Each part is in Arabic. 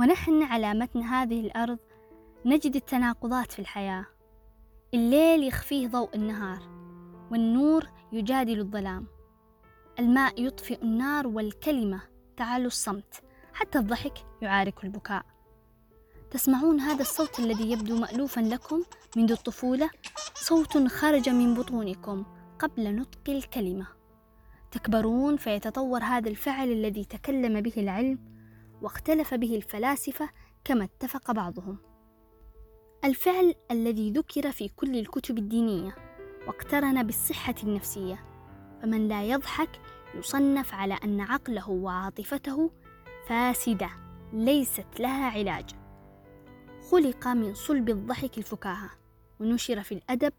ونحن على متن هذه الأرض نجد التناقضات في الحياة. الليل يخفيه ضوء النهار والنور يجادل الظلام. الماء يطفئ النار والكلمة تعالوا الصمت حتى الضحك يعارك البكاء. تسمعون هذا الصوت الذي يبدو مألوفا لكم منذ الطفولة؟ صوت خرج من بطونكم قبل نطق الكلمة. تكبرون فيتطور هذا الفعل الذي تكلم به العلم واختلف به الفلاسفة كما اتفق بعضهم. الفعل الذي ذكر في كل الكتب الدينية واقترن بالصحة النفسية فمن لا يضحك يصنف على أن عقله وعاطفته فاسدة ليست لها علاج. خلق من صلب الضحك الفكاهة ونشر في الأدب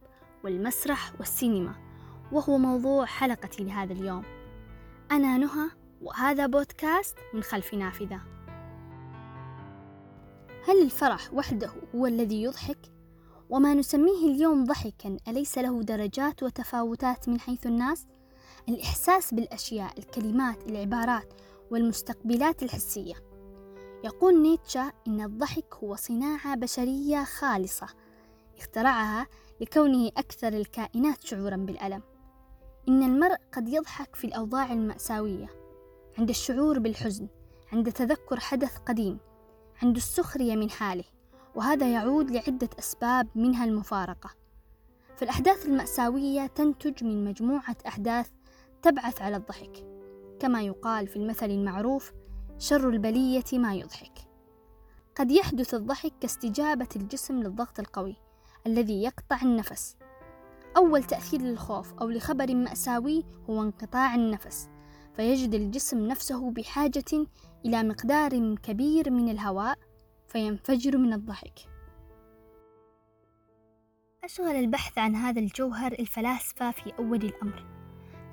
والمسرح والسينما وهو موضوع حلقتي لهذا اليوم. أنا نهى وهذا بودكاست من خلف نافذة هل الفرح وحده هو الذي يضحك؟ وما نسميه اليوم ضحكا أليس له درجات وتفاوتات من حيث الناس؟ الإحساس بالأشياء الكلمات العبارات والمستقبلات الحسية يقول نيتشا إن الضحك هو صناعة بشرية خالصة اخترعها لكونه أكثر الكائنات شعورا بالألم إن المرء قد يضحك في الأوضاع المأساوية عند الشعور بالحزن عند تذكر حدث قديم عند السخرية من حاله وهذا يعود لعدة أسباب منها المفارقة. فالأحداث المأساوية تنتج من مجموعة أحداث تبعث على الضحك كما يقال في المثل المعروف شر البلية ما يضحك قد يحدث الضحك كاستجابة الجسم للضغط القوي الذي يقطع النفس. أول تأثير للخوف أو لخبر مأساوي هو انقطاع النفس. فيجد الجسم نفسه بحاجة إلى مقدار كبير من الهواء فينفجر من الضحك. أشغل البحث عن هذا الجوهر الفلاسفة في أول الأمر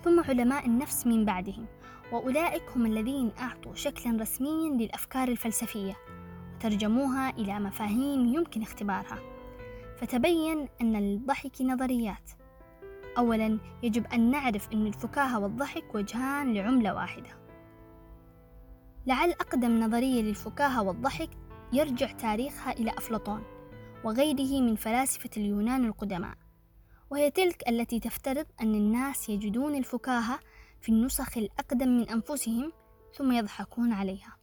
ثم علماء النفس من بعدهم وأولئك هم الذين أعطوا شكلا رسميا للأفكار الفلسفية وترجموها إلى مفاهيم يمكن اختبارها. فتبين أن للضحك نظريات. أولا يجب أن نعرف أن الفكاهة والضحك وجهان لعملة واحدة. لعل أقدم نظرية للفكاهة والضحك يرجع تاريخها إلى أفلاطون وغيره من فلاسفة اليونان القدماء وهي تلك التي تفترض أن الناس يجدون الفكاهة في النسخ الأقدم من أنفسهم ثم يضحكون عليها.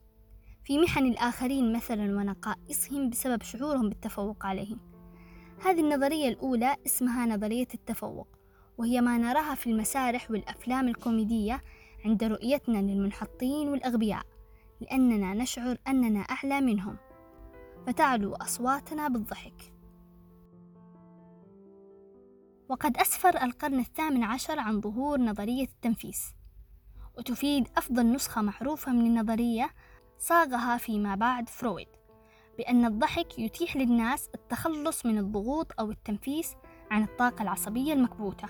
في محن الآخرين مثلا ونقائصهم بسبب شعورهم بالتفوق عليهم. هذه النظرية الأولى اسمها نظرية التفوق. وهي ما نراها في المسارح والأفلام الكوميدية عند رؤيتنا للمنحطين والأغبياء لأننا نشعر أننا أعلى منهم. فتعلو أصواتنا بالضحك. وقد أسفر القرن الثامن عشر عن ظهور نظرية التنفيس وتفيد أفضل نسخة معروفة من النظرية صاغها فيما بعد فرويد بأن الضحك يتيح للناس التخلص من الضغوط أو التنفيس عن الطاقة العصبية المكبوتة.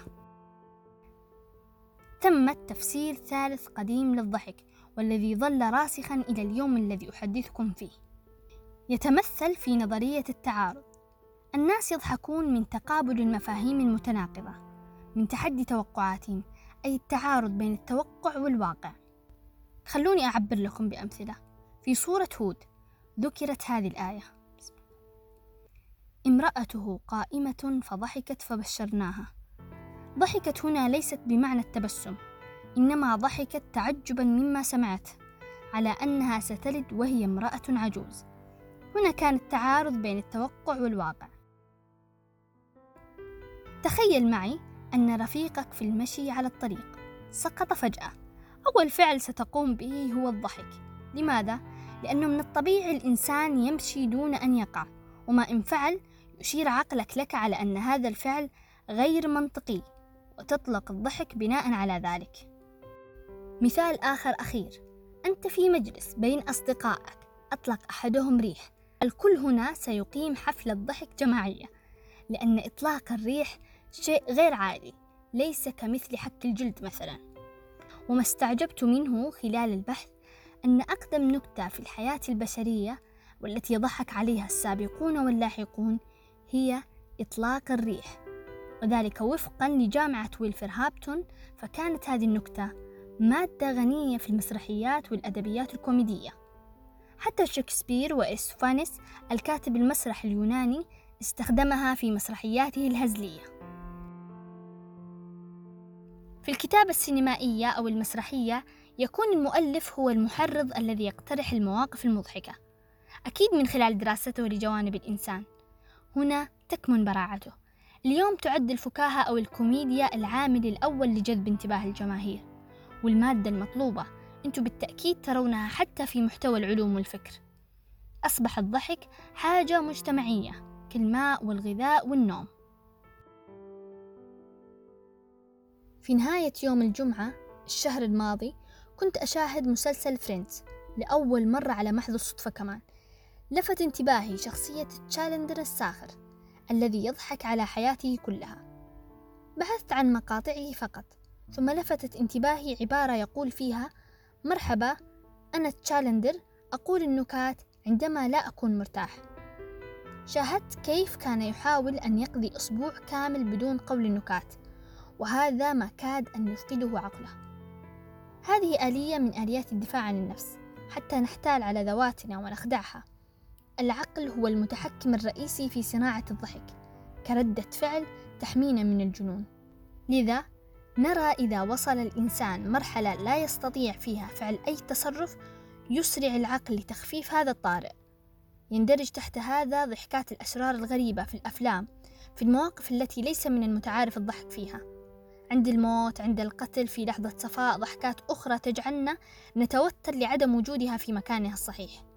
تم تفسير ثالث قديم للضحك والذي ظل راسخا إلى اليوم الذي أحدثكم فيه. يتمثل في نظرية التعارض. الناس يضحكون من تقابل المفاهيم المتناقضة من تحدي توقعاتهم أي التعارض بين التوقع والواقع. خلوني أعبر لكم بأمثلة. في سورة هود ذكرت هذه الآية. امرأته قائمة فضحكت فبشرناها. ضحكت هنا ليست بمعنى التبسم إنما ضحكت تعجبا مما سمعت على أنها ستلد وهي امرأة عجوز. هنا كان التعارض بين التوقع والواقع. تخيل معي أن رفيقك في المشي على الطريق. سقط فجأة. أول فعل ستقوم به هو الضحك. لماذا؟ لأنه من الطبيعي الإنسان يمشي دون أن يقع. وما إن فعل يشير عقلك لك على أن هذا الفعل غير منطقي وتطلق الضحك بناء على ذلك. مثال آخر أخير. أنت في مجلس بين أصدقائك. أطلق أحدهم ريح. الكل هنا سيقيم حفلة ضحك جماعية لأن إطلاق الريح شيء غير عادي ليس كمثل حك الجلد مثلا. وما استعجبت منه خلال البحث أن أقدم نكتة في الحياة البشرية والتي ضحك عليها السابقون واللاحقون هي إطلاق الريح وذلك وفقا لجامعة ويلفر هابتون فكانت هذه النكتة مادة غنية في المسرحيات والأدبيات الكوميدية. حتى شكسبير وإسفانيس الكاتب المسرح اليوناني استخدمها في مسرحياته الهزلية. في الكتابة السينمائية أو المسرحية يكون المؤلف هو المحرض الذي يقترح المواقف المضحكة أكيد من خلال دراسته لجوانب الإنسان. هنا تكمن براعته. اليوم تعد الفكاهة أو الكوميديا العامل الأول لجذب انتباه الجماهير. والمادة المطلوبة أنتم بالتأكيد ترونها حتى في محتوى العلوم والفكر. أصبح الضحك حاجة مجتمعية كالماء والغذاء والنوم. في نهاية يوم الجمعة الشهر الماضي كنت أشاهد مسلسل فريندز لأول مرة على محض الصدفة كمان. لفت انتباهي شخصية تشاندلر الساخر الذي يضحك على حياته كلها. بحثت عن مقاطعه فقط ثم لفتت انتباهي عبارة يقول فيها مرحبا أنا تشالندر أقول النكات عندما لا أكون مرتاح. شاهدت كيف كان يحاول أن يقضي أسبوع كامل بدون قول النكات وهذا ما كاد أن يفقده عقله. هذه آلية من آليات الدفاع عن النفس حتى نحتال على ذواتنا ونخدعها. العقل هو المتحكم الرئيسي في صناعة الضحك كردة فعل تحمينا من الجنون. لذا نرى إذا وصل الإنسان مرحلة لا يستطيع فيها فعل أي تصرف يسرع العقل لتخفيف هذا الطارئ. يندرج تحت هذا ضحكات الأسرار الغريبة في الأفلام في المواقف التي ليس من المتعارف الضحك فيها. عند الموت عند القتل في لحظة صفاء ضحكات أخرى تجعلنا نتوتر لعدم وجودها في مكانها الصحيح.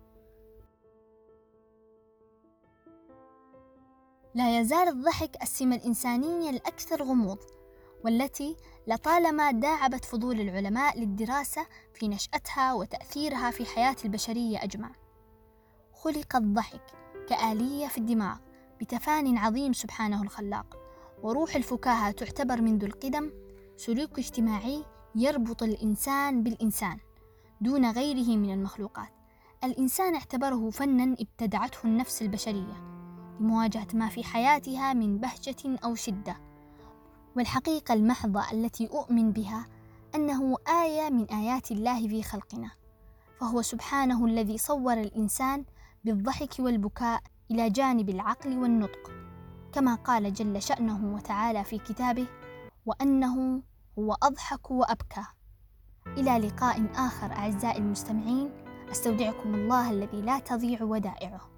لا يزال الضحك السمة الإنسانية الأكثر غموض والتي لطالما داعبت فضول العلماء للدراسة في نشأتها وتأثيرها في حياة البشرية أجمع. خلق الضحك كآلية في الدماغ بتفان عظيم سبحانه الخلاق، وروح الفكاهة تعتبر منذ القدم سلوك اجتماعي يربط الإنسان بالإنسان دون غيره من المخلوقات. الإنسان اعتبره فنا ابتدعته النفس البشرية لمواجهة ما في حياتها من بهجة أو شدة. والحقيقة المحضة التي أؤمن بها أنه آية من آيات الله في خلقنا فهو سبحانه الذي صور الإنسان بالضحك والبكاء إلى جانب العقل والنطق كما قال جل شأنه وتعالى في كتابه وأنه هو أضحك وأبكى إلى لقاء آخر أعزائي المستمعين أستودعكم الله الذي لا تضيع ودائعه.